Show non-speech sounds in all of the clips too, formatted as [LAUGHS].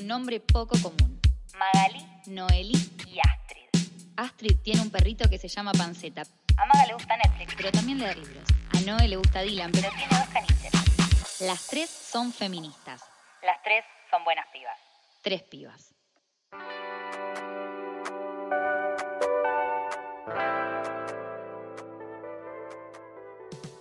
un nombre poco común. Magali, Noeli y Astrid. Astrid tiene un perrito que se llama Panceta. A Maga le gusta Netflix, pero también leer libros. A Noé le gusta Dylan, pero tiene dos caniches. Las tres son feministas. Las tres son buenas pibas. Tres pibas.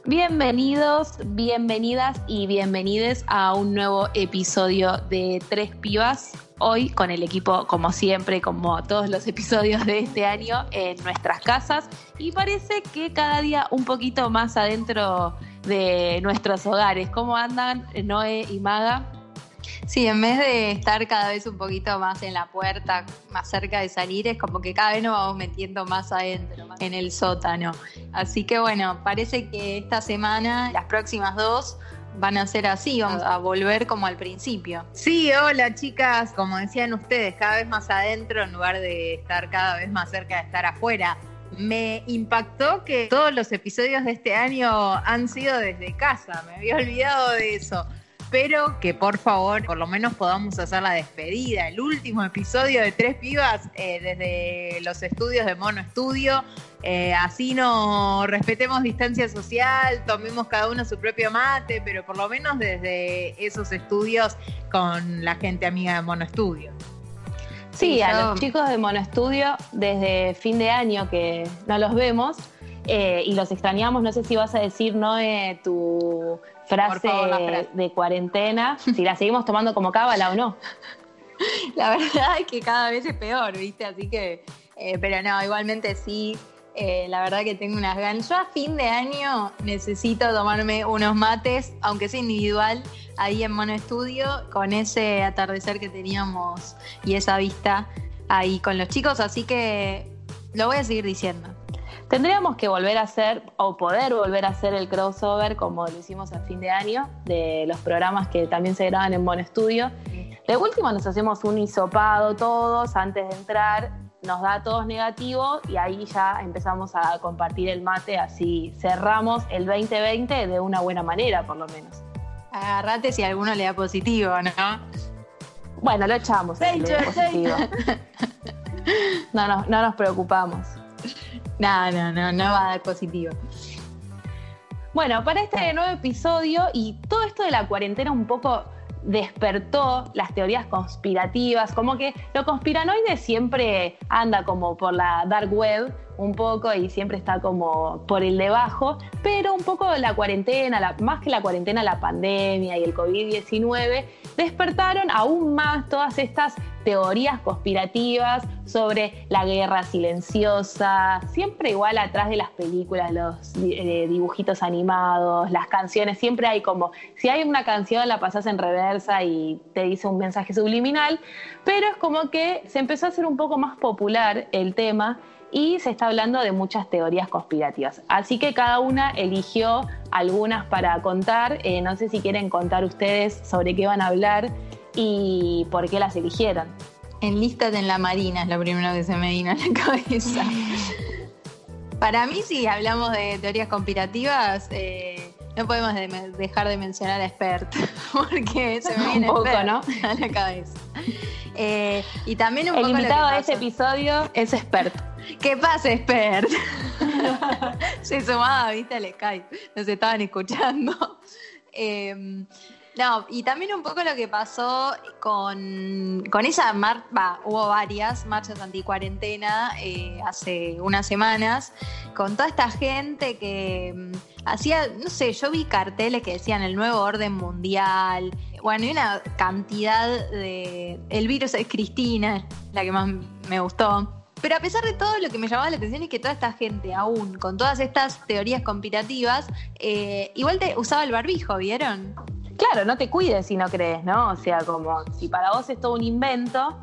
Bienvenidos, bienvenidas y bienvenides a un nuevo episodio de Tres Pibas. Hoy con el equipo, como siempre, como todos los episodios de este año, en nuestras casas. Y parece que cada día un poquito más adentro de nuestros hogares. ¿Cómo andan Noé y Maga? Sí, en vez de estar cada vez un poquito más en la puerta, más cerca de salir, es como que cada vez nos vamos metiendo más adentro, en el sótano. Así que bueno, parece que esta semana, las próximas dos, van a ser así, vamos a volver como al principio. Sí, hola chicas, como decían ustedes, cada vez más adentro en lugar de estar cada vez más cerca de estar afuera. Me impactó que todos los episodios de este año han sido desde casa, me había olvidado de eso espero que por favor por lo menos podamos hacer la despedida, el último episodio de Tres Pibas eh, desde los estudios de Mono Estudio. Eh, así no respetemos distancia social, tomemos cada uno su propio mate, pero por lo menos desde esos estudios con la gente amiga de Mono Estudio. Sí, a los chicos de Mono Estudio desde fin de año que no los vemos. Eh, y los extrañamos. No sé si vas a decir, ¿no? tu frase, de cuarentena, si la seguimos tomando como cábala o no. [LAUGHS] La verdad es que cada vez es peor, ¿viste? Así que, eh, pero no, igualmente sí. Eh, la verdad que tengo unas ganas. Yo a fin de año necesito tomarme unos mates, aunque sea individual, ahí en Mono Estudio, con ese atardecer que teníamos y esa vista ahí con los chicos. Así que lo voy a seguir diciendo. Tendríamos que volver a hacer o poder volver a hacer el crossover como lo hicimos a fin de año, de los programas que también se graban en Buen Estudio. De último nos hacemos un hisopado todos antes de entrar, nos da todos negativos y ahí ya empezamos a compartir el mate, así cerramos el 2020 de una buena manera por lo menos. Agarrate si alguno le da positivo, ¿no? Bueno, lo echamos. positivo. [LAUGHS] No, no, no nos preocupamos. [LAUGHS] No, no, no, no va a dar positivo. Bueno, para este nuevo episodio y todo esto de la cuarentena un poco despertó las teorías conspirativas, como que lo conspiranoide siempre anda como por la dark web un poco y siempre está como por el debajo, pero un poco la cuarentena, más que la cuarentena, la pandemia y el COVID-19 despertaron aún más todas estas teorías conspirativas sobre la guerra silenciosa, siempre igual atrás de las películas, los eh, dibujitos animados, las canciones, siempre hay como, si hay una canción la pasas en reversa y te dice un mensaje subliminal, pero es como que se empezó a hacer un poco más popular el tema y se está hablando de muchas teorías conspirativas. Así que cada una eligió algunas para contar. Eh, no sé si quieren contar ustedes sobre qué van a hablar y por qué las eligieron. Enlístate en la Marina es lo primero que se me vino a la cabeza. [LAUGHS] Para mí, si hablamos de teorías conspirativas, eh, no podemos dejar de mencionar a Expert, [LAUGHS] porque se me [LAUGHS] viene un poco, ¿no? [LAUGHS] a la cabeza. Eh, y también un El invitado de este episodio es Expert. ¿Qué pasa, Expert? se sumaba, viste, al Skype. Nos estaban escuchando. Eh, no, y también un poco lo que pasó con, con esa marcha, hubo varias marchas anticuarentena eh, hace unas semanas, con toda esta gente que mm, hacía, no sé, yo vi carteles que decían el nuevo orden mundial, bueno, y una cantidad de... El virus es Cristina, la que más me gustó. Pero a pesar de todo, lo que me llamaba la atención es que toda esta gente, aún con todas estas teorías conspirativas, eh, igual te usaba el barbijo, ¿vieron? Claro, no te cuides si no crees, ¿no? O sea, como si para vos es todo un invento,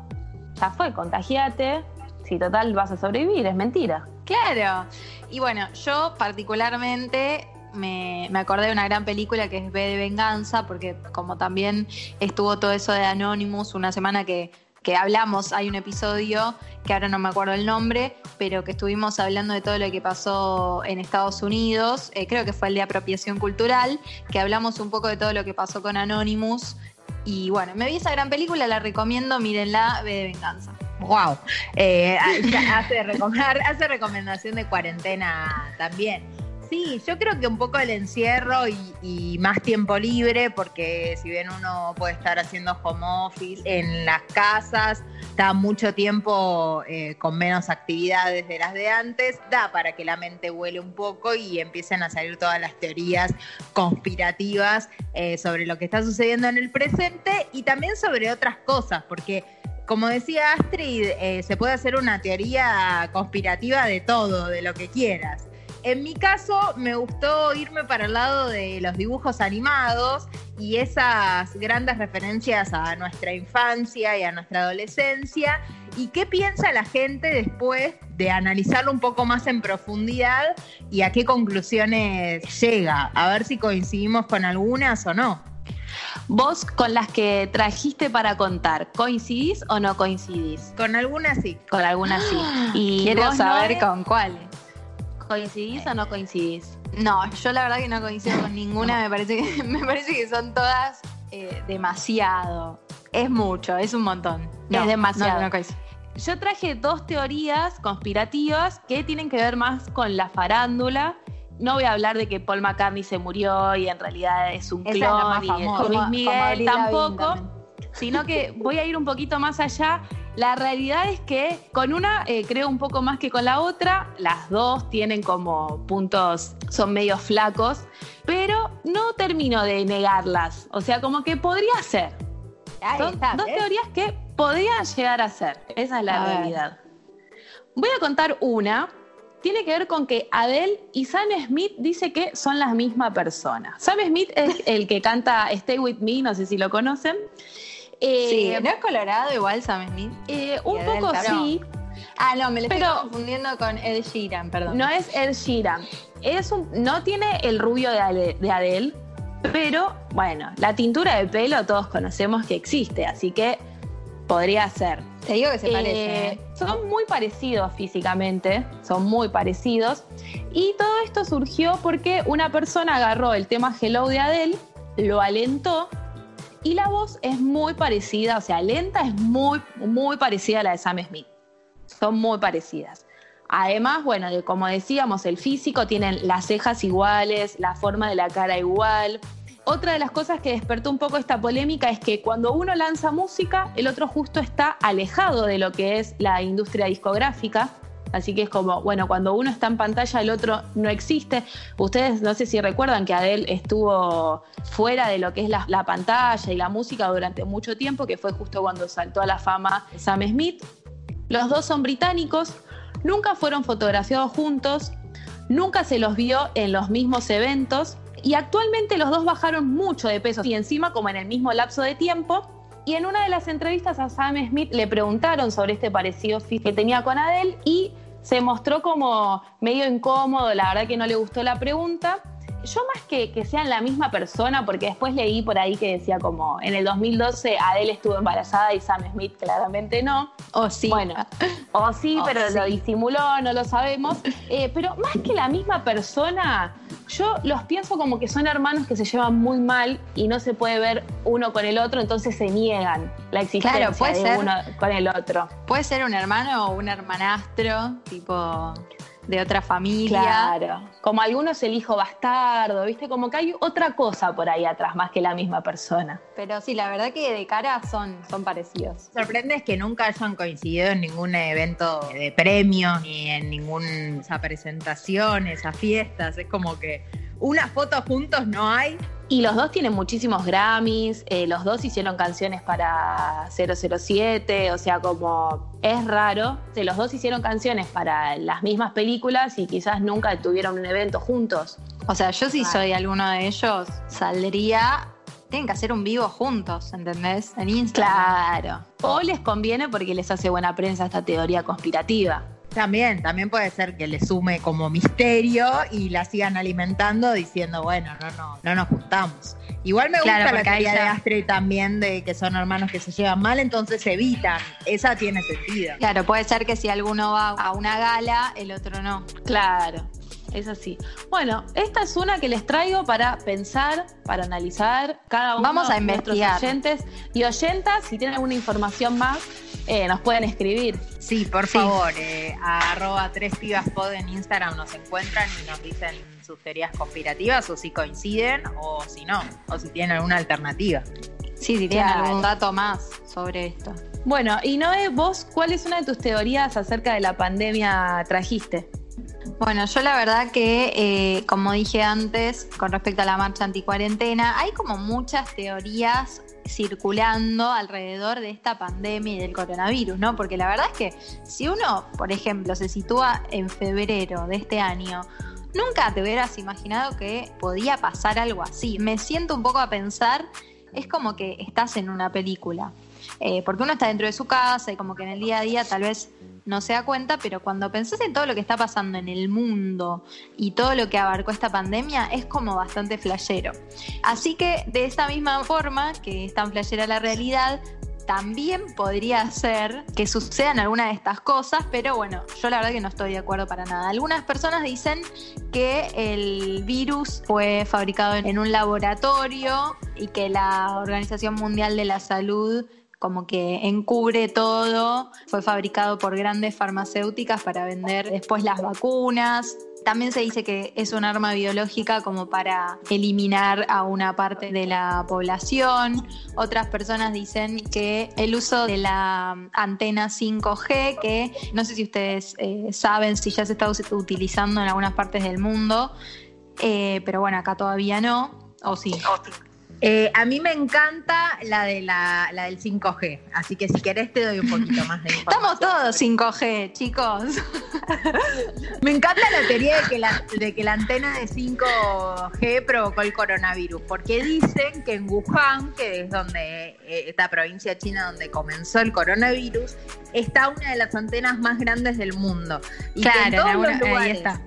ya fue, contagiate, si total vas a sobrevivir, es mentira. Claro. Y bueno, yo particularmente me, me, acordé de una gran película que es B de Venganza, porque como también estuvo todo eso de Anonymous, una semana que, que, hablamos, hay un episodio que ahora no me acuerdo el nombre, pero que estuvimos hablando de todo lo que pasó en Estados Unidos, eh, creo que fue el de apropiación cultural, que hablamos un poco de todo lo que pasó con Anonymous. Y bueno, me vi esa gran película, la recomiendo, mírenla, B de Venganza. Wow, eh, [LAUGHS] hace, [LAUGHS] hace recomendación de cuarentena también. Sí, yo creo que un poco el encierro y, más tiempo libre, porque si bien uno puede estar haciendo home office en las casas, está mucho tiempo eh, con menos actividades de las de antes, da para que la mente vuele un poco y empiecen a salir todas las teorías conspirativas eh, sobre lo que está sucediendo en el presente y también sobre otras cosas, porque como decía Astrid, eh, se puede hacer una teoría conspirativa de todo, de lo que quieras. En mi caso, me gustó irme para el lado de los dibujos animados y esas grandes referencias a nuestra infancia y a nuestra adolescencia. ¿Y qué piensa la gente después de analizarlo un poco más en profundidad y a qué conclusiones llega? A ver si coincidimos con algunas o no. Vos con las que trajiste para contar, ¿coincidís o no coincidís? Con algunas sí. Con algunas sí. [GASPS] Y quiero saber con cuáles. ¿Coincidís o no coincidís? No, yo la verdad que no coincido con ninguna, me parece que, [LAUGHS] me parece que son todas eh, demasiado. Es mucho, es un montón. es demasiado. yo traje dos teorías conspirativas que tienen que ver más con la farándula. No voy a hablar de que Paul McCartney se murió y en realidad es un clon y Luis Miguel tampoco, sino que voy a ir un poquito más allá la realidad es que con una eh, creo un poco más que con la otra. Las dos tienen como puntos, son medio flacos, pero no termino de negarlas. O sea, como que podría ser. son dos teorías que podrían llegar a ser. Esa es la realidad. Voy a contar una. Tiene que ver con que Adele y Sam Smith dice que son la misma persona. Sam Smith es el que canta Stay With Me, no sé si lo conocen. Eh, sí, ¿no es colorado igual Sam Smith? Eh, un poco sí. Ah, no, me lo estoy confundiendo con Ed Sheeran, perdón. No es Ed Sheeran. Es un, no tiene el rubio de, Adele, pero bueno, la tintura de pelo todos conocemos que existe, así que podría ser. Te digo que se parece. Eh, son muy parecidos físicamente, son muy parecidos. Y todo esto surgió porque una persona agarró el tema Hello de Adele, lo alentó y la voz es muy parecida, o sea, lenta es muy, muy parecida a la de Sam Smith. Son muy parecidas. Además, bueno, como decíamos, el físico, tienen las cejas iguales, la forma de la cara igual. Otra de las cosas que despertó un poco esta polémica es que cuando uno lanza música, el otro justo está alejado de lo que es la industria discográfica. Así que es como, bueno, cuando uno está en pantalla, el otro no existe. Ustedes no sé si recuerdan que Adele estuvo fuera de lo que es la, pantalla y la música durante mucho tiempo, que fue justo cuando saltó a la fama Sam Smith. Los dos son británicos, nunca fueron fotografiados juntos, nunca se los vio en los mismos eventos y actualmente los dos bajaron mucho de peso y encima como en el mismo lapso de tiempo. Y en una de las entrevistas a Sam Smith le preguntaron sobre este parecido que tenía con Adele y se mostró como medio incómodo, la verdad que no le gustó la pregunta. Yo más que que sean la misma persona, porque después leí por ahí que decía como en el 2012 Adele estuvo embarazada y Sam Smith claramente no. O sí. Bueno, o sí, [LAUGHS] pero lo disimuló, no lo sabemos. Eh, pero más que la misma persona, yo los pienso como que son hermanos que se llevan muy mal y no se puede ver uno con el otro, entonces se niegan la existencia de uno con el otro. Puede ser un hermano o un hermanastro, tipo de otra familia. Claro. Como algunos el hijo bastardo, ¿viste? Como que hay otra cosa por ahí atrás más que la misma persona. Pero sí, la verdad que de cara son, son parecidos. Sorprende es que nunca hayan coincidido en ningún evento de premios ni en ninguna presentación, esas fiestas. Es como que una foto juntos no hay. Y los dos tienen muchísimos Grammys, eh, los dos hicieron canciones para 007, o sea, como es raro, los dos hicieron canciones para las mismas películas y quizás nunca tuvieron un evento juntos. O sea, yo si soy alguno de ellos, saldría tienen que hacer un vivo juntos, ¿entendés? En Instagram. Claro. O les conviene porque les hace buena prensa esta teoría conspirativa. También, también puede ser que le sume como misterio y la sigan alimentando diciendo, bueno, no, no, no nos juntamos. Igual me gusta la teoría de Astrid también de que son hermanos que se llevan mal, entonces se evitan. Esa tiene sentido. Claro, puede ser que si alguno va a una gala, el otro no. Claro. Es así. Bueno, esta es una que les traigo para pensar, para analizar cada uno Vamos a de nuestros oyentes y oyentas. Si tienen alguna información más, eh, nos pueden escribir. Sí, por Sí. favor, eh, a arroba tres pibas pod en Instagram nos encuentran y nos dicen sus teorías conspirativas o si coinciden o si no, o si tienen alguna alternativa. Sí, si tienen algún dato más sobre esto. Bueno, y Noé, vos, ¿cuál es una de tus teorías acerca de la pandemia trajiste? Bueno, yo la verdad que, eh, como dije antes, con respecto a la marcha anticuarentena, hay como muchas teorías circulando alrededor de esta pandemia y del coronavirus, ¿no? Porque la verdad es que si uno, por ejemplo, se sitúa en febrero de este año, nunca te hubieras imaginado que podía pasar algo así. Me siento un poco a pensar, es como que estás en una película. Eh, porque uno está dentro de su casa y como que en el día a día tal vez no se da cuenta, pero cuando pensás en todo lo que está pasando en el mundo y todo lo que abarcó esta pandemia, es como bastante flashero. Así que de esa misma forma que es tan flashera la realidad, también podría ser que sucedan algunas de estas cosas, pero bueno, yo la verdad que no estoy de acuerdo para nada. Algunas personas dicen que el virus fue fabricado en un laboratorio y que la Organización Mundial de la Salud como que encubre todo, fue fabricado por grandes farmacéuticas para vender después las vacunas. También se dice que es un arma biológica como para eliminar a una parte de la población. Otras personas dicen que el uso de la antena 5G, que no sé si ustedes eh, saben si ya se está utilizando en algunas partes del mundo, eh, pero bueno, acá todavía no. O sí. Eh, a mí me encanta la, de la, la del 5G, así que si querés te doy un poquito más de información. Estamos todos 5G, chicos. [LAUGHS] Me encanta la teoría de que la, de que la antena de 5G provocó el coronavirus, porque dicen que en Wuhan, que es donde eh, esta provincia china donde comenzó el coronavirus, está una de las antenas más grandes del mundo. Y que en Claro, en todos alguna- los ahí está.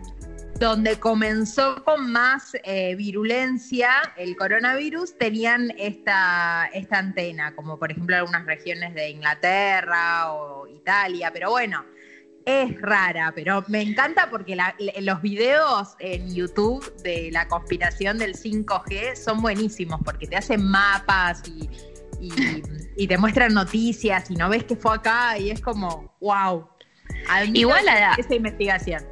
Donde comenzó con más eh, virulencia el coronavirus, tenían esta, esta antena, como por ejemplo algunas regiones de Inglaterra o Italia, pero bueno, es rara, pero me encanta porque la- los videos en YouTube de la conspiración del 5G son buenísimos, porque te hacen mapas y, y- y te muestran noticias y no ves que fue acá y es como, wow. Igual a esa investigación.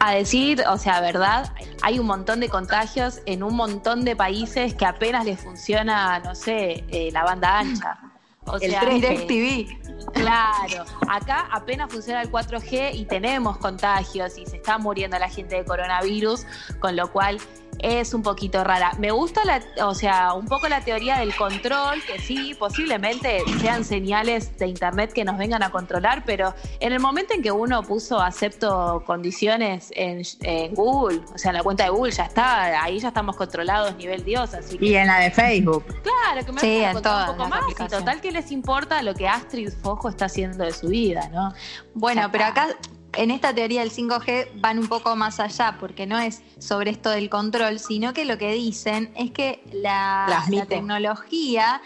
A decir, o sea, verdad, hay un montón de contagios en un montón de países que apenas les funciona, no sé, eh, la banda ancha. O El sea, 3G. DirecTV. Claro, acá apenas funciona el 4G y tenemos contagios y se está muriendo la gente de coronavirus, con lo cual es un poquito rara. Me gusta la, o sea, un poco la teoría del control, que sí, posiblemente sean señales de internet que nos vengan a controlar, pero en el momento en que uno puso acepto condiciones en, en Google, o sea, en la cuenta de Google ya está, ahí ya estamos controlados nivel Dios, así que Y en la de Facebook. Claro, que me Sí, en todas un poco las más. Y total, que les importa lo que Astrid Fojo está haciendo de su vida, no? Bueno, pero acá en esta teoría del 5G van un poco más allá, porque no es sobre esto del control, sino que lo que dicen es que la, la tecnología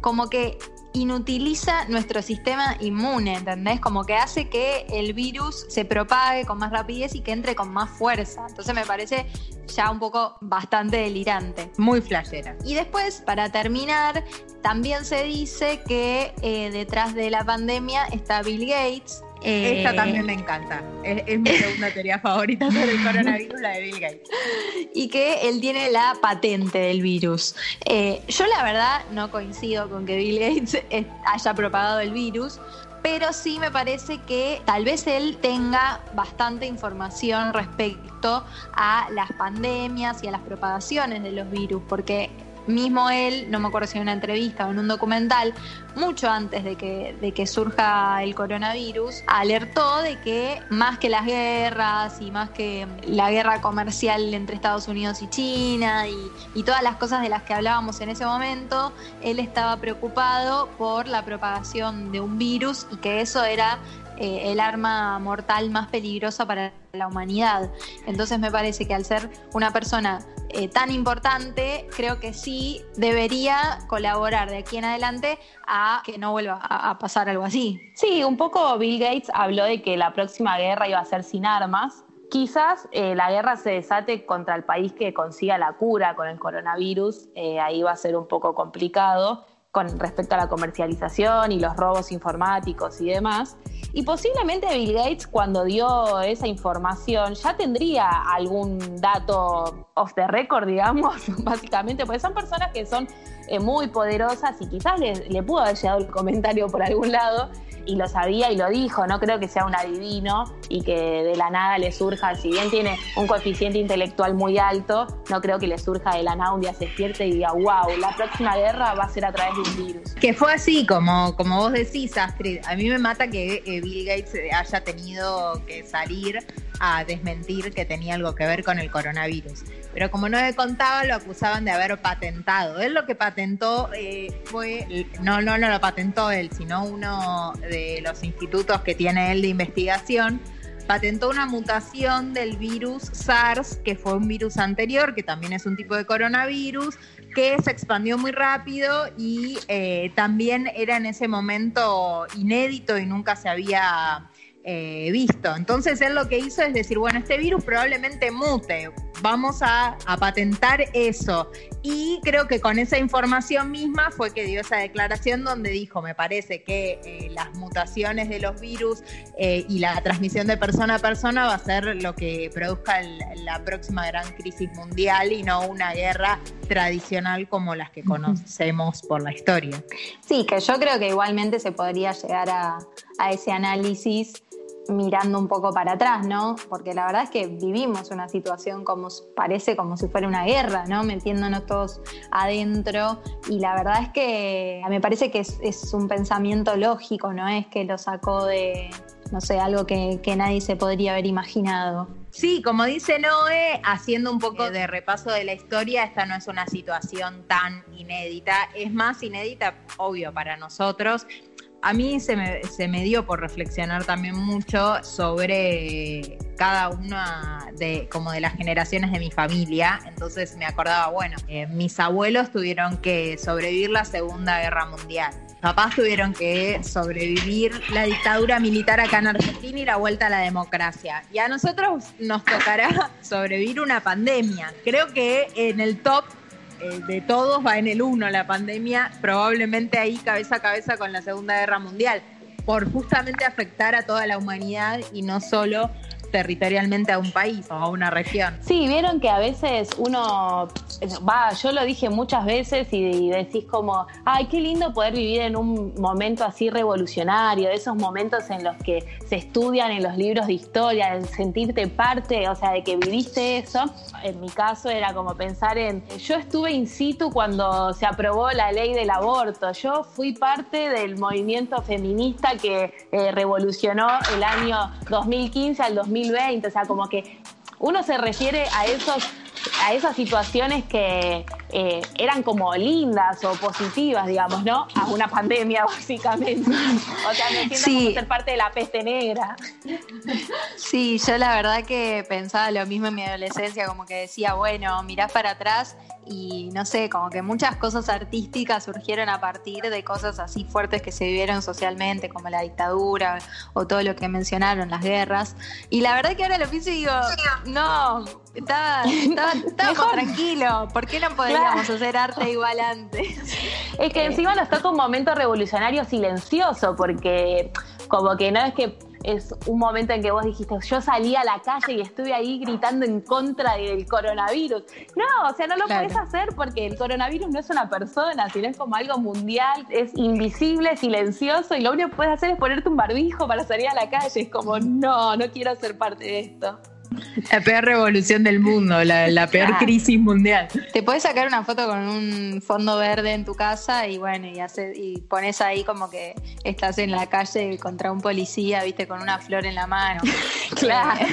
como que inutiliza nuestro sistema inmune, ¿entendés? Como que hace que el virus se propague con más rapidez y que entre con más fuerza. Entonces me parece ya un poco bastante delirante. Muy flashera. Y después, para terminar, también se dice que eh, detrás de la pandemia está Bill Gates. Eh, Esta también me encanta. Es, es mi segunda teoría favorita sobre el coronavirus, la de Bill Gates. y que él tiene la patente del virus. Eh, yo la verdad no coincido con que Bill Gates [LAUGHS] eh, haya propagado el virus, pero sí me parece que tal vez él tenga bastante información respecto a las pandemias y a las propagaciones de los virus, porque mismo él, no me acuerdo si en una entrevista o en un documental, mucho antes de que, de que surja el coronavirus, alertó de que más que las guerras y más que la guerra comercial entre Estados Unidos y China y, y todas las cosas de las que hablábamos en ese momento, él estaba preocupado por la propagación de un virus y que eso era eh, el arma mortal más peligrosa para la humanidad. Entonces me parece que al ser una persona eh, tan importante, creo que sí debería colaborar de aquí en adelante a que no vuelva a, pasar algo así. Sí, un poco Bill Gates habló de que la próxima guerra iba a ser sin armas. Quizás eh, la guerra se desate contra el país que consiga la cura con el coronavirus, ahí va a ser un poco complicado con respecto a la comercialización y los robos informáticos y demás. Y posiblemente Bill Gates cuando dio esa información ya tendría algún dato off the record, digamos, [LAUGHS] básicamente, porque son personas que son eh, muy poderosas y quizás le, le pudo haber llegado el comentario por algún lado y lo sabía y lo dijo, no creo que sea un adivino y que de la nada le surja, si bien tiene un coeficiente intelectual muy alto, no creo que le surja de la nada un día se despierte y diga, wow, la próxima guerra va a ser a través de un virus. Que fue así, como, como vos decís, Astrid, a mí me mata que eh, Bill Gates haya tenido que salir a desmentir que tenía algo que ver con el coronavirus. Pero como no le contaba, lo acusaban de haber patentado. Él lo que patentó eh, fue, no, no, no lo patentó él, sino uno de los institutos que tiene él de investigación, patentó una mutación del virus SARS, que fue un virus anterior, que también es un tipo de coronavirus, que se expandió muy rápido y eh, también era en ese momento inédito y nunca se había eh, visto. Entonces él lo que hizo es decir, bueno, este virus probablemente mute, vamos a, patentar eso. Y creo que con esa información misma fue que dio esa declaración donde dijo, me parece que eh, las mutaciones de los virus eh, y la transmisión de persona a persona va a ser lo que produzca la próxima gran crisis mundial y no una guerra tradicional como las que conocemos por la historia. Sí, que yo creo que igualmente se podría llegar a, a ese análisis mirando un poco para atrás, ¿no? Porque la verdad es que vivimos una situación como parece como si fuera una guerra, ¿no? Metiéndonos todos adentro y la verdad es que me parece que es, un pensamiento lógico, no es que lo sacó de, no sé, algo que, que nadie se podría haber imaginado. Sí, como dice Noé, haciendo un poco de repaso de la historia, esta no es una situación tan inédita, es más inédita, obvio, para nosotros, a mí se me, se me dio por reflexionar también mucho sobre cada una de como de las generaciones de mi familia. Entonces me acordaba, bueno, eh, mis abuelos tuvieron que sobrevivir la Segunda Guerra Mundial. Papás tuvieron que sobrevivir la dictadura militar acá en Argentina y la vuelta a la democracia. Y a nosotros nos tocará [LAUGHS] sobrevivir una pandemia. Creo que en el top eh, de todos va en el uno la pandemia, probablemente ahí cabeza a cabeza con la Segunda Guerra Mundial, por justamente afectar a toda la humanidad y no solo territorialmente a un país o a una región. Sí, vieron que a veces uno, va, yo lo dije muchas veces y, decís como, ay, qué lindo poder vivir en un momento así revolucionario, de esos momentos en los que se estudian en los libros de historia, el sentirte parte, o sea, de que viviste eso. En mi caso era como pensar en, yo estuve in situ cuando se aprobó la ley del aborto, yo fui parte del movimiento feminista que eh, revolucionó el año 2015 al 2015 2020, o sea, como que uno se refiere a esos a esas situaciones que eh, eran como lindas o positivas, digamos, ¿no? A una pandemia, [LAUGHS] básicamente. O sea, me siento como ser parte de la peste negra. Sí, yo la verdad que pensaba lo mismo en mi adolescencia, como que decía, bueno, mirás para atrás y no sé, como que muchas cosas artísticas surgieron a partir de cosas así fuertes que se vivieron socialmente, como la dictadura o todo lo que mencionaron, las guerras. Y la verdad que ahora lo pienso y digo, no, estaba, estaba, [LAUGHS] tranquilo, ¿por qué no podríamos hacer arte igual antes? Es que encima nos toca un momento revolucionario silencioso, porque como que no es que es un momento en que vos dijiste, yo salí a la calle y estuve ahí gritando en contra del coronavirus. No, o sea, no lo puedes hacer porque el coronavirus no es una persona, sino es como algo mundial, es invisible, silencioso y lo único que puedes hacer es ponerte un barbijo para salir a la calle. Es como, no, no quiero ser parte de esto. La peor revolución del mundo, la, peor crisis mundial. Te puedes sacar una foto con un fondo verde en tu casa y bueno, y, y pones ahí como que estás en la calle contra un policía, viste, con una flor en la mano. [LAUGHS] claro.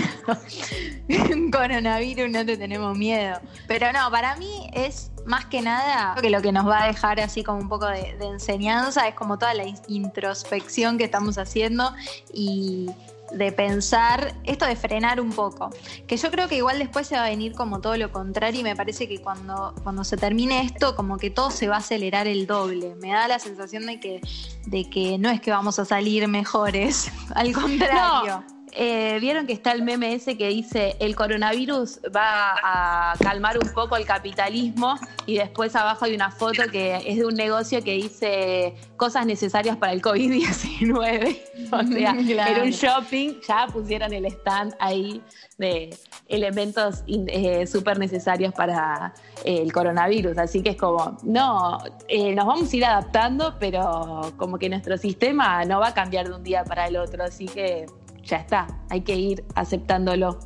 un [LAUGHS] coronavirus no te tenemos miedo. Pero no, para mí es más que nada que lo que nos va a dejar así como un poco de, de enseñanza es como toda la introspección que estamos haciendo y de pensar, esto de frenar un poco, que yo creo que igual después se va a venir como todo lo contrario y me parece que cuando, cuando se termine esto como que todo se va a acelerar el doble. Me da la sensación de que, de que no es que vamos a salir mejores, [LAUGHS] al contrario. Eh, vieron que está el meme ese que dice el coronavirus va a calmar un poco el capitalismo y después abajo hay una foto que es de un negocio que dice cosas necesarias para el COVID-19. [LAUGHS] O sea, en un shopping ya pusieron el stand ahí de elementos eh, súper necesarios para eh, el coronavirus. Así que es como, no, nos vamos a ir adaptando, pero como que nuestro sistema no va a cambiar de un día para el otro. Así que ya está, hay que ir aceptándolo.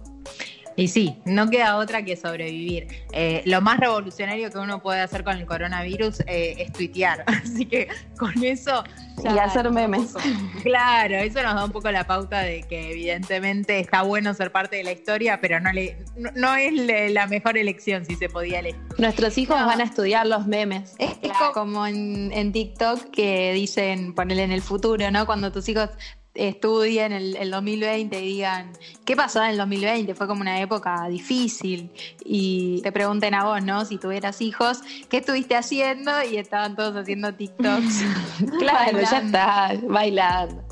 Y sí, no queda otra que sobrevivir. Eh, lo más revolucionario que uno puede hacer con el coronavirus eh, es tuitear. [LAUGHS] Así que con eso. y hacer memes. Claro, eso nos da un poco la pauta de que evidentemente está bueno ser parte de la historia, pero no, le, no, es la mejor elección si se podía elegir. Nuestros hijos van a estudiar los memes. Es, como en, en, TikTok que dicen, ponerle en el futuro, ¿no? Cuando tus hijos estudien el, el 2020 y digan, ¿qué pasó en el 2020? Fue como una época difícil. Y te pregunten a vos, ¿no? Si tuvieras hijos, ¿qué estuviste haciendo? Y estaban todos haciendo TikToks. [LAUGHS] claro, ya está, bailando.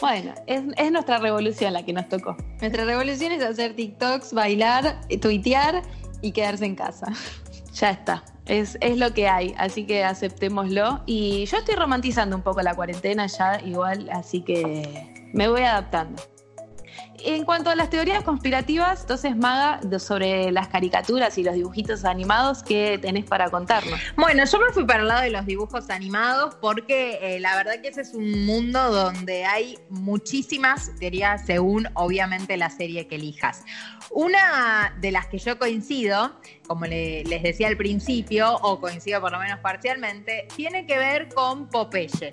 Bueno, es, es, nuestra revolución la que nos tocó. Nuestra revolución es hacer TikToks, bailar, tuitear y quedarse en casa. Ya está. Es, es, lo que hay, así que aceptémoslo. Y yo estoy romantizando un poco la cuarentena ya, igual, así que me voy adaptando. En cuanto a las teorías conspirativas, entonces, Maga, sobre las caricaturas y los dibujitos animados, ¿qué tenés para contarnos? Bueno, yo me fui para el lado de los dibujos animados porque eh, la verdad que ese es un mundo donde hay muchísimas teorías según, obviamente, la serie que elijas. Una de las que yo coincido, como les decía al principio, o coincido por lo menos parcialmente, tiene que ver con Popeye.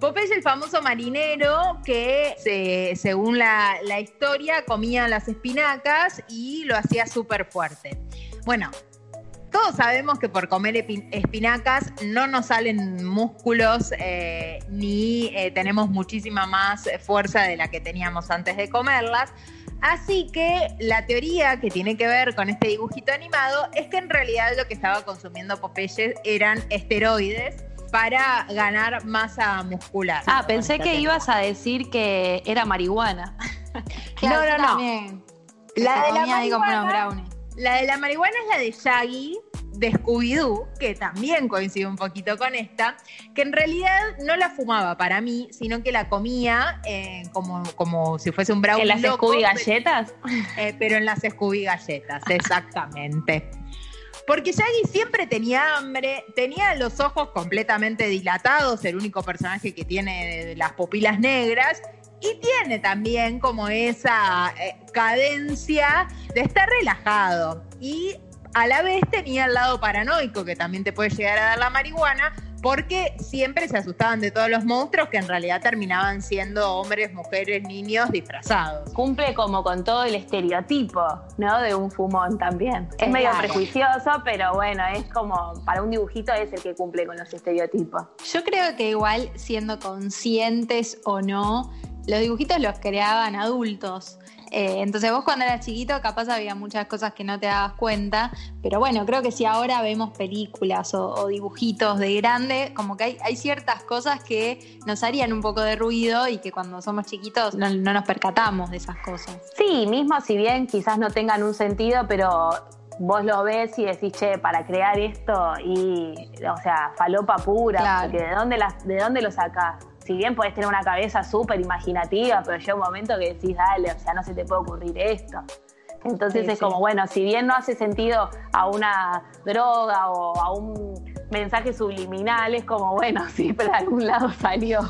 Popeye, el famoso marinero que, según la, historia, comía las espinacas y lo hacía súper fuerte. Bueno, todos sabemos que por comer espinacas no nos salen músculos eh, ni eh, tenemos muchísima más fuerza de la que teníamos antes de comerlas. Así que la teoría que tiene que ver con este dibujito animado es que en realidad lo que estaba consumiendo Popeye eran esteroides para ganar masa muscular. Ah, pensé que ibas a decir que era marihuana. [LAUGHS] no, no, no. La de la, marihuana, la de la marihuana es la de Shaggy, de Scooby-Doo, que también coincide un poquito con esta, que en realidad no la fumaba para mí, sino que la comía eh, como, como si fuese un brownie. ¿En las Scooby galletas? [LAUGHS] Eh, pero en las Scooby galletas, [LAUGHS] exactamente. Porque Shaggy siempre tenía hambre, tenía los ojos completamente dilatados, el único personaje que tiene las pupilas negras, y tiene también como esa eh, cadencia de estar relajado. Y a la vez tenía el lado paranoico que también te puede llegar a dar la marihuana, porque siempre se asustaban de todos los monstruos que en realidad terminaban siendo hombres, mujeres, niños disfrazados. Cumple como con todo el estereotipo, ¿no? De un fumón también. Es medio prejuicioso, pero bueno, es como para un dibujito es el que cumple con los estereotipos. Yo creo que igual siendo conscientes o no, los dibujitos los creaban adultos. Eh, entonces vos cuando eras chiquito capaz había muchas cosas que no te dabas cuenta, pero bueno, creo que si ahora vemos películas o, dibujitos de grande, como que hay, ciertas cosas que nos harían un poco de ruido y que cuando somos chiquitos no, nos percatamos de esas cosas. Sí, mismo si bien quizás no tengan un sentido, pero vos lo ves y decís, che, para crear esto y, o sea, falopa pura, porque ¿de dónde, ¿de dónde lo sacás? Si bien podés tener una cabeza súper imaginativa, pero llega un momento que decís, dale, o sea, no se te puede ocurrir esto. Entonces es como, bueno, si bien no hace sentido a una droga o a un mensaje subliminal, es como, bueno, sí, pero de algún lado salió.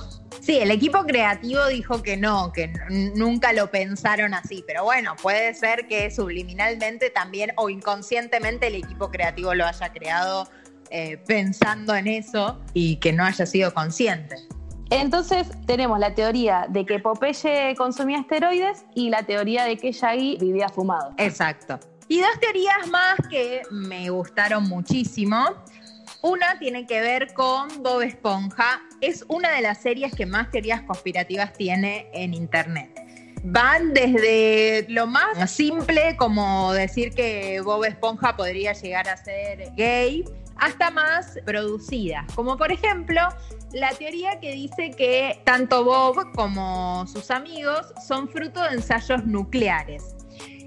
Sí, el equipo creativo dijo que no, que nunca lo pensaron así, pero bueno, puede ser que subliminalmente también o inconscientemente el equipo creativo lo haya creado eh, pensando en eso y que no haya sido consciente. Entonces tenemos la teoría de que Popeye consumía esteroides y la teoría de que Shaggy vivía fumado. Exacto. Y dos teorías más que me gustaron muchísimo. Una tiene que ver con Bob Esponja. Es una de las series que más teorías conspirativas tiene en Internet. Van desde lo más simple, como decir que Bob Esponja podría llegar a ser gay, hasta más producidas, como por ejemplo la teoría que dice que tanto Bob como sus amigos son fruto de ensayos nucleares.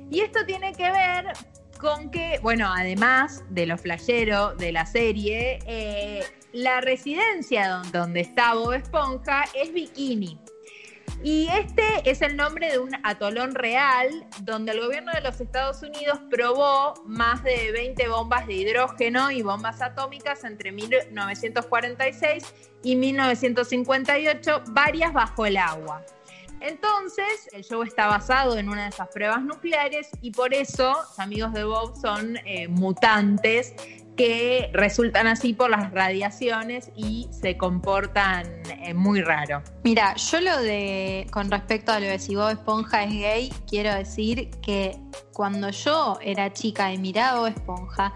Y esto tiene que ver con que, bueno, además de lo flayero de la serie, eh, la residencia donde está Bob Esponja es Bikini. Y este es el nombre de un atolón real donde el gobierno de los Estados Unidos probó más de 20 bombas de hidrógeno y bombas atómicas entre 1946 y 1958, varias bajo el agua. Entonces, el show está basado en una de esas pruebas nucleares y por eso los amigos de Bob son eh, mutantes que resultan así por las radiaciones y se comportan eh, muy raro. Mira, yo lo de, con respecto a lo de si Bob Esponja es gay, quiero decir que cuando yo era chica y miraba Bob Esponja,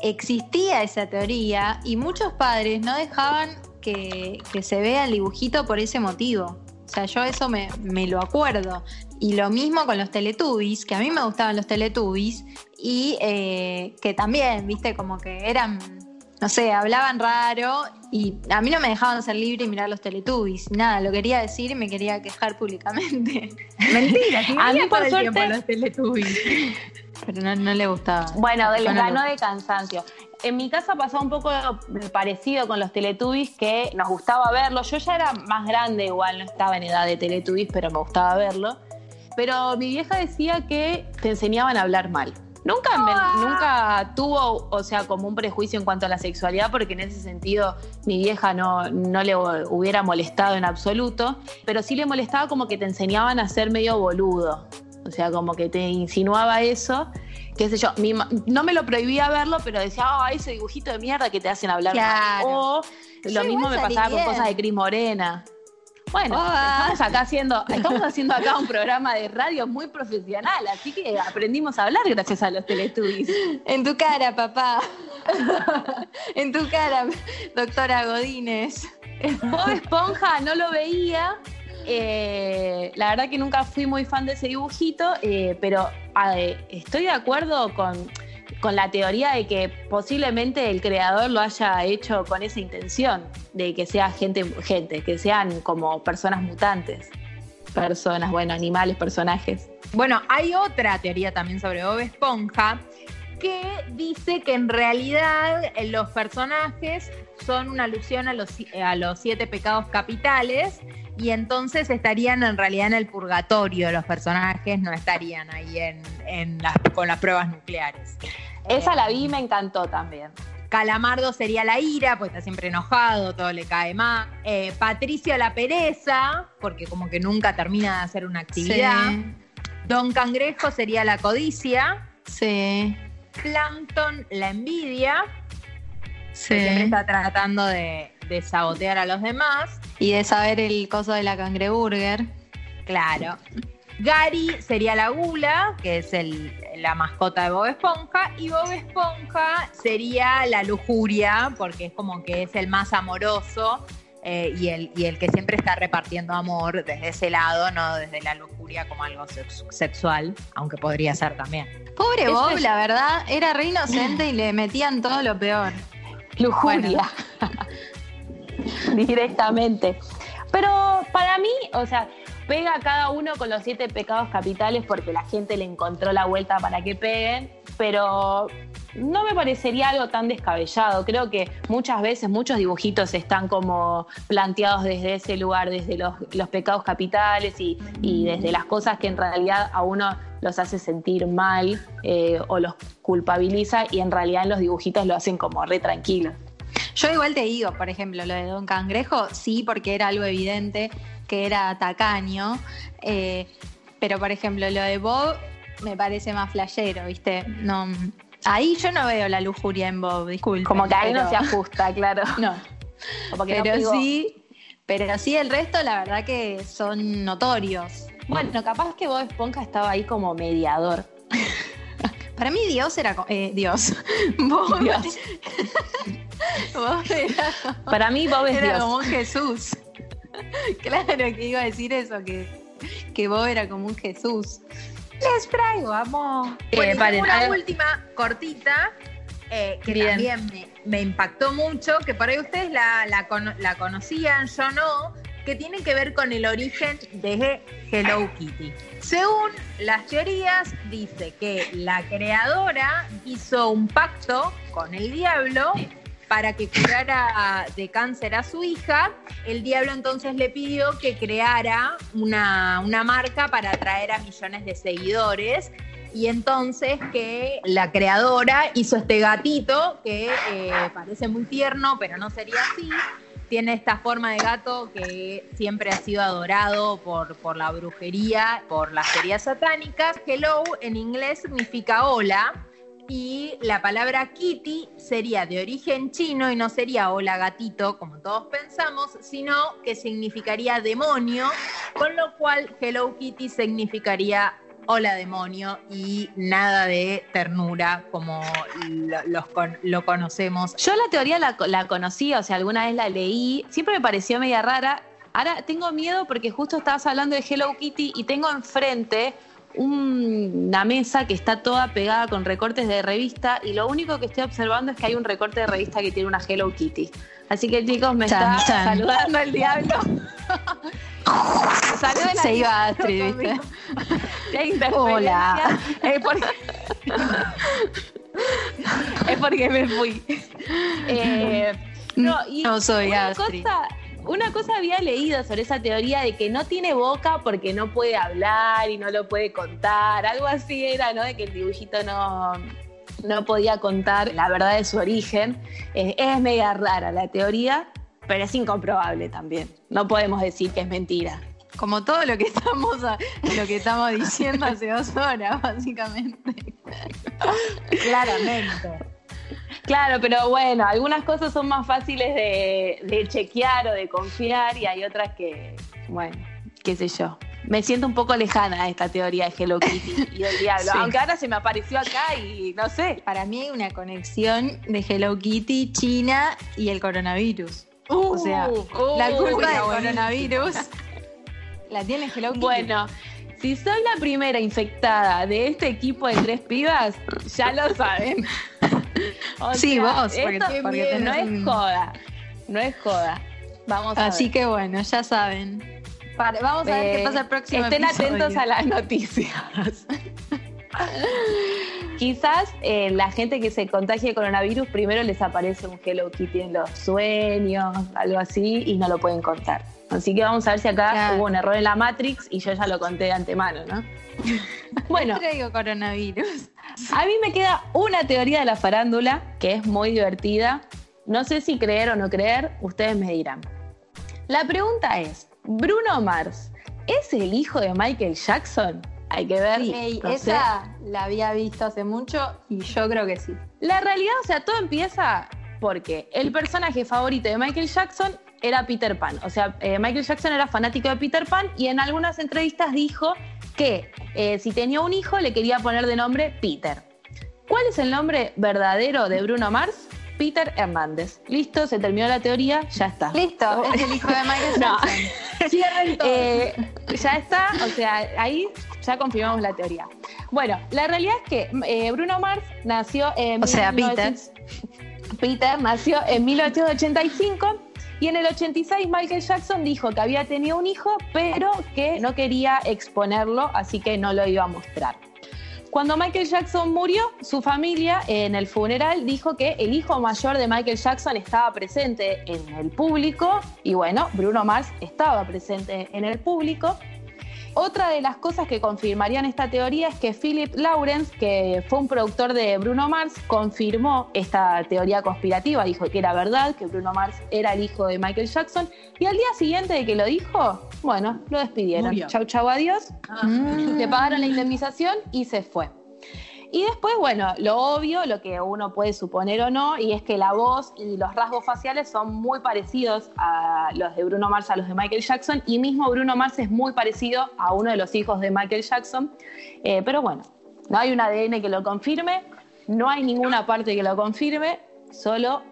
existía esa teoría y muchos padres no dejaban que, se vea el dibujito por ese motivo. O sea, yo eso me, lo acuerdo. Y lo mismo con los Teletubbies, que a mí me gustaban los Teletubbies, y eh, que también, viste, como que eran, no sé, hablaban raro, y a mí no me dejaban ser libre y mirar los Teletubbies. Nada, lo quería decir y me quería quejar públicamente. [LAUGHS] Mentira, [LAUGHS] a mí por suerte los Teletubbies. Pero no, no le gustaba. Bueno, del ganó de cansancio en mi casa pasaba un poco parecido con los Teletubbies, que nos gustaba verlo. Yo ya era más grande, igual no estaba en edad de Teletubbies, pero me gustaba verlo. Pero mi vieja decía que te enseñaban a hablar mal. Nunca, ah. nunca tuvo, o sea, como un prejuicio en cuanto a la sexualidad, porque en ese sentido mi vieja no, no le hubiera molestado en absoluto, pero sí le molestaba como que te enseñaban a ser medio boludo. O sea, como que te insinuaba eso qué sé yo, no me lo prohibía verlo, pero decía, ah, ese dibujito de mierda que te hacen hablar. O lo mismo me pasaba con cosas de Cris Morena. Bueno, estamos acá haciendo, estamos haciendo acá un programa de radio muy profesional, así que aprendimos a hablar gracias a los Teletubbies. En tu cara, papá. en tu cara, doctora Godínez. Bob Esponja no lo veía, eh, la verdad que nunca fui muy fan de ese dibujito, eh, pero estoy de acuerdo con, la teoría de que posiblemente el creador lo haya hecho con esa intención, de que sea gente, gente, que sean como personas mutantes. Personas, bueno, animales, personajes. Bueno, hay otra teoría también sobre Bob Esponja que dice que en realidad eh, los personajes son una alusión a los, a los siete pecados capitales y entonces estarían en realidad en el purgatorio los personajes, no estarían ahí en, con las pruebas nucleares. Esa la vi y me encantó también. Calamardo sería la ira, pues está siempre enojado, todo le cae mal. Eh, Patricio la pereza, porque como que nunca termina de hacer una actividad. Don Cangrejo sería la codicia. Sí. Plankton la envidia. Sí. Siempre está tratando de, de sabotear a los demás. Y de saber el coso de la cangreburger. Claro. Gary sería la gula, que es el, la mascota de Bob Esponja, y Bob Esponja sería la lujuria, porque es como que es el más amoroso eh, y, el, y el que siempre está repartiendo amor desde ese lado, no desde la lujuria como algo sexual, aunque podría ser también. Pobre Bob, la verdad, era re inocente y le metían todo lo peor. Lujuria. [LAUGHS] [LAUGHS] directamente. Pero para mí, o sea, pega cada uno con los siete pecados capitales porque la gente le encontró la vuelta para que peguen, pero no me parecería algo tan descabellado. Creo que muchas veces muchos dibujitos están como planteados desde ese lugar, desde los, pecados capitales y, desde las cosas que en realidad a uno los hace sentir mal eh, o los culpabiliza y en realidad en los dibujitos lo hacen como re tranquilos. Yo igual te digo, por ejemplo, lo de Don Cangrejo, sí, porque era algo evidente que era tacaño. Eh, pero, por ejemplo, lo de Bob me parece más flashero, ¿viste? No, ahí yo no veo la lujuria en Bob, disculpe. Como que ahí no se ajusta, claro. [LAUGHS] No. pero sí, pero sí el resto, la verdad que son notorios. Bueno, capaz que Bob Esponja estaba ahí como mediador. [LAUGHS] Para mí Dios era eh, Dios. [LAUGHS] Bob, Dios. [LAUGHS] Era, Para mí Bob es era Dios. como un Jesús. [LAUGHS] Claro que iba a decir eso, que, que Bob era como un Jesús. Les traigo amor. Bueno, paren, una ah, última cortita eh, que Bien. también me, me impactó mucho, que por ahí ustedes la, la cono- la conocían, yo no, que tiene que ver con el origen de Hello Kitty. Según las teorías, dice que la creadora hizo un pacto con el diablo para que curara de cáncer a su hija. El diablo entonces le pidió que creara una, una marca para atraer a millones de seguidores. Y entonces que la creadora hizo este gatito que eh, parece muy tierno, pero no sería así. Tiene esta forma de gato que siempre ha sido adorado por, por la brujería, por las teorías satánicas. Hello en inglés significa hola y la palabra kitty sería de origen chino y no sería hola gatito como todos pensamos, sino que significaría demonio, con lo cual Hello Kitty significaría hola demonio y nada de ternura como lo, los lo conocemos. Yo la teoría la, la conocí, o sea, alguna vez la leí, siempre me pareció media rara. Ahora tengo miedo porque justo estabas hablando de Hello Kitty y tengo enfrente un- una mesa que está toda pegada con recortes de revista y lo único que estoy observando es que hay un recorte de revista que tiene una Hello Kitty. Así que chicos, me Chan, está chan. saludando el diablo. Se iba diablo Astrid, Hola. Es porque, es porque me fui. Eh, no, y No soy una Astrid. cosa, una cosa había leído sobre esa teoría de que no tiene boca porque no puede hablar y no lo puede contar. Algo así era, ¿no? De que el dibujito no, no podía contar la verdad de su origen. Es, es media rara la teoría, pero es incomprobable también. No podemos decir que es mentira. Como todo lo que estamos lo que estamos diciendo hace dos horas, básicamente. [LAUGHS] Claramente. Claro, pero bueno, algunas cosas son más fáciles de, de chequear o de confiar y hay otras que, bueno, qué sé yo. Me siento un poco lejana a esta teoría de Hello Kitty y del [LAUGHS] diablo, Sí. aunque ahora se me apareció acá y no sé. Para mí hay una conexión de Hello Kitty, China y el coronavirus. o sea, Uh, la culpa uy, del coronavirus la tiene Hello Kitty. Bueno, si soy la primera infectada de este equipo de tres pibas, ya lo saben. [LAUGHS] O Sí, vos, porque- esto porque no es un- joda, no es joda. Vamos a Así ver. que bueno, ya saben. Para- vamos a ver qué pasa el próximo Estén episodio. atentos a las noticias. [LAUGHS] Quizás eh, la gente que se contagie de coronavirus primero les aparece un Hello Kitty en los sueños, algo así, y no lo pueden contar. Así que vamos a ver si acá Claro. hubo un error en la Matrix y yo ya lo conté de antemano, ¿no? [LAUGHS] bueno, Traigo coronavirus. a mí me queda una teoría de la farándula que es muy divertida. No sé si creer o no creer, ustedes me dirán. La pregunta es, ¿Bruno Mars es el hijo de Michael Jackson? Hay que ver. No sé. esa la había visto hace mucho y yo creo que sí. La realidad, o sea, todo empieza porque el personaje favorito de Michael Jackson era Peter Pan. O sea, eh, Michael Jackson era fanático de Peter Pan y en algunas entrevistas dijo que eh, si tenía un hijo le quería poner de nombre Peter. ¿Cuál es el nombre verdadero de Bruno Mars? Peter Hernández. Listo, se terminó la teoría, ya está. Listo, es el hijo de Michael [LAUGHS] No. Jackson. Cierren todo. Eh, ya está, o sea, ahí ya confirmamos la teoría. Bueno, la realidad es que eh, Bruno Mars nació en O sea, 1900 Peter nació en 1885 y en el 86 Michael Jackson dijo que había tenido un hijo, pero que no quería exponerlo, así que no lo iba a mostrar. Cuando Michael Jackson murió, su familia en el funeral dijo que el hijo mayor de Michael Jackson estaba presente en el público y bueno, Bruno Mars estaba presente en el público. Otra de las cosas que confirmarían esta teoría es que Philip Lawrence, que fue un productor de Bruno Mars, confirmó esta teoría conspirativa, dijo que era verdad, que Bruno Mars era el hijo de Michael Jackson, y al día siguiente de que lo dijo, bueno, lo despidieron. Chau, chau, adiós. Ah. Le pagaron la indemnización y se fue. Y después, bueno, lo obvio, lo que uno puede suponer o no, y es que la voz y los rasgos faciales son muy parecidos a los de Bruno Mars, a los de Michael Jackson, y mismo Bruno Mars es muy parecido a uno de los hijos de Michael Jackson. Eh, pero bueno, no hay un ADN que lo confirme, no hay ninguna parte que lo confirme, solo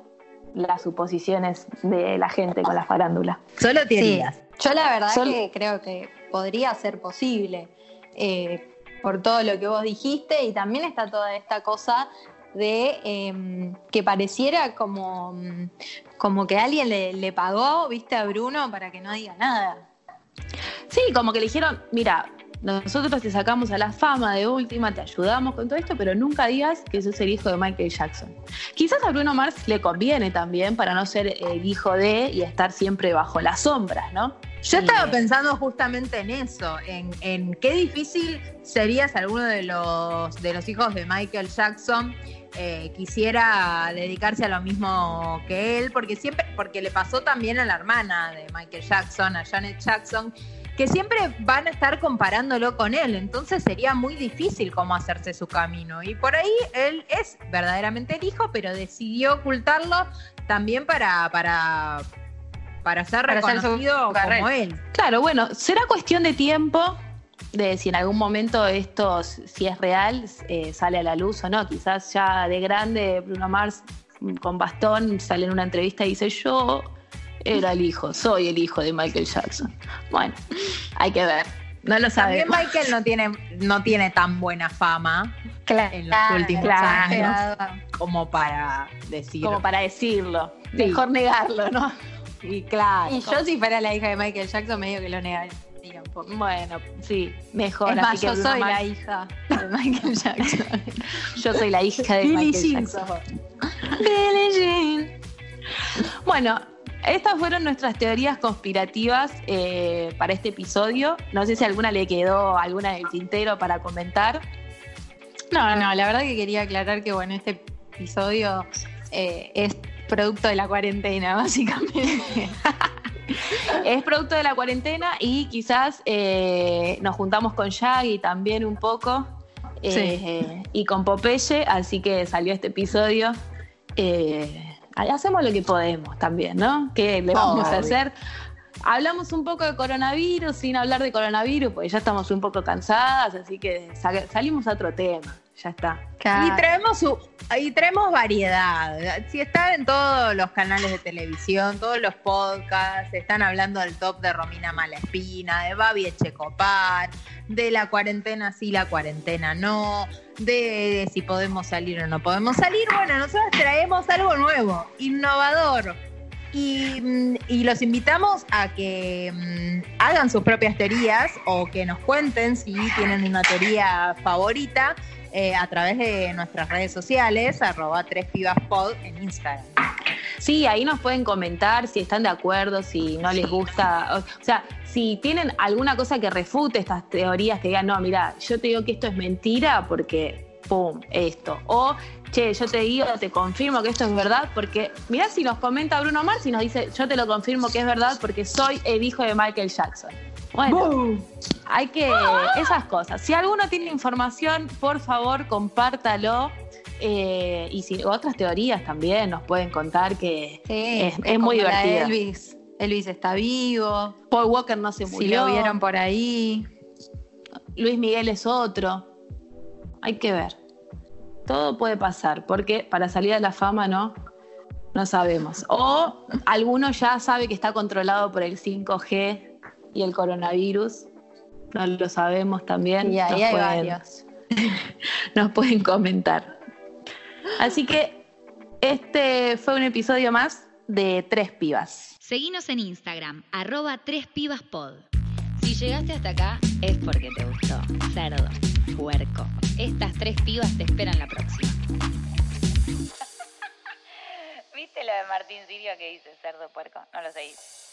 las suposiciones de la gente con la farándula. Solo Sí, teorías. yo la verdad Sol- que creo que podría ser posible eh, por todo lo que vos dijiste y también está toda esta cosa de eh, que pareciera como, mm, como que alguien le, le pagó, viste, a Bruno para que no diga nada. Sí, como que le dijeron, mira, nosotros te sacamos a la fama de última, te ayudamos con todo esto, pero nunca digas que sos el hijo de Michael Jackson. Quizás a Bruno Mars le conviene también para no ser el hijo de y estar siempre bajo las sombras, ¿no? Yo estaba pensando justamente en eso, en, en qué difícil sería si alguno de los, de los hijos de Michael Jackson eh, quisiera dedicarse a lo mismo que él, porque siempre, porque le pasó también a la hermana de Michael Jackson, a Janet Jackson, que siempre van a estar comparándolo con él, entonces sería muy difícil cómo hacerse su camino. Y por ahí él es verdaderamente el hijo, pero decidió ocultarlo también para, para, para ser Para reconocido como él. Claro, bueno, será cuestión de tiempo de si en algún momento esto, si es real, eh, sale a la luz o no. Quizás ya de grande Bruno Mars con bastón sale en una entrevista y dice yo era el hijo, soy el hijo de Michael Jackson. Bueno, hay que ver. No lo También sabemos. Michael no tiene, no tiene tan buena fama Claro, en los últimos claro. años como para decir. Como para decirlo. Sí. Mejor negarlo, ¿no? Y claro. Y yo si fuera la hija de Michael Jackson medio que lo negaría un poco. Bueno, sí, mejor. Es más, así que yo soy la hija de Michael Jackson. Yo soy la hija de Billie Michael Jean Jackson. Billie Jean. Bueno, estas fueron nuestras teorías conspirativas eh, para este episodio. No sé si alguna le quedó alguna del tintero para comentar. No, no, la verdad que quería aclarar que bueno, este episodio eh, es producto de la cuarentena, [LAUGHS] básicamente. Es producto de la cuarentena y quizás eh, nos juntamos con Shaggy también un poco eh, y con Popeye, así que salió este episodio. Eh, hacemos lo que podemos también, ¿no? ¿Qué le vamos a hacer? Hablamos un poco de coronavirus sin hablar de coronavirus, porque ya estamos un poco cansadas, así que sa- salimos a otro tema. Ya está. Y traemos, su- y traemos variedad. Si están en todos los canales de televisión, todos los podcasts, están hablando del top de Romina Malespina, de Babi Echecopar, de la cuarentena sí, la cuarentena no, de, si podemos salir o no podemos salir. Bueno, nosotros traemos algo nuevo, innovador. Y, mm, y los invitamos a que mm, hagan sus propias teorías o que nos cuenten si tienen una teoría favorita eh, a través de nuestras redes sociales, arroba tres pod en Instagram. Sí, ahí nos pueden comentar si están de acuerdo, si no les gusta. O sea, si tienen alguna cosa que refute estas teorías, que digan, no, mira, yo te digo que esto es mentira porque, pum, esto. O, che, yo te digo, te confirmo que esto es verdad porque, mirá si nos comenta Bruno Mars y nos dice, yo te lo confirmo que es verdad porque soy el hijo de Michael Jackson. Bueno, hay que, esas cosas. Si alguno tiene información, por favor, compártalo. Eh, y si otras teorías también nos pueden contar que Sí, es, es muy divertida. Elvis. Elvis está vivo. Paul Walker no se Si murió. lo vieron por ahí. Luis Miguel es otro. Hay que ver. Todo puede pasar, porque para salir a la fama no, no sabemos. O alguno ya sabe que está controlado por el 5G y el coronavirus. No lo sabemos también. Y ahí Nos hay pueden- varios. [LAUGHS] nos pueden comentar. Así que este fue un episodio más de Tres Pibas. Seguinos en Instagram, arroba 3pibaspod. Si llegaste hasta acá es porque te gustó. Cerdo, puerco. Estas tres pibas te esperan la próxima. [LAUGHS] ¿Viste lo de Martín Sirio que dice cerdo, puerco? No lo seguís.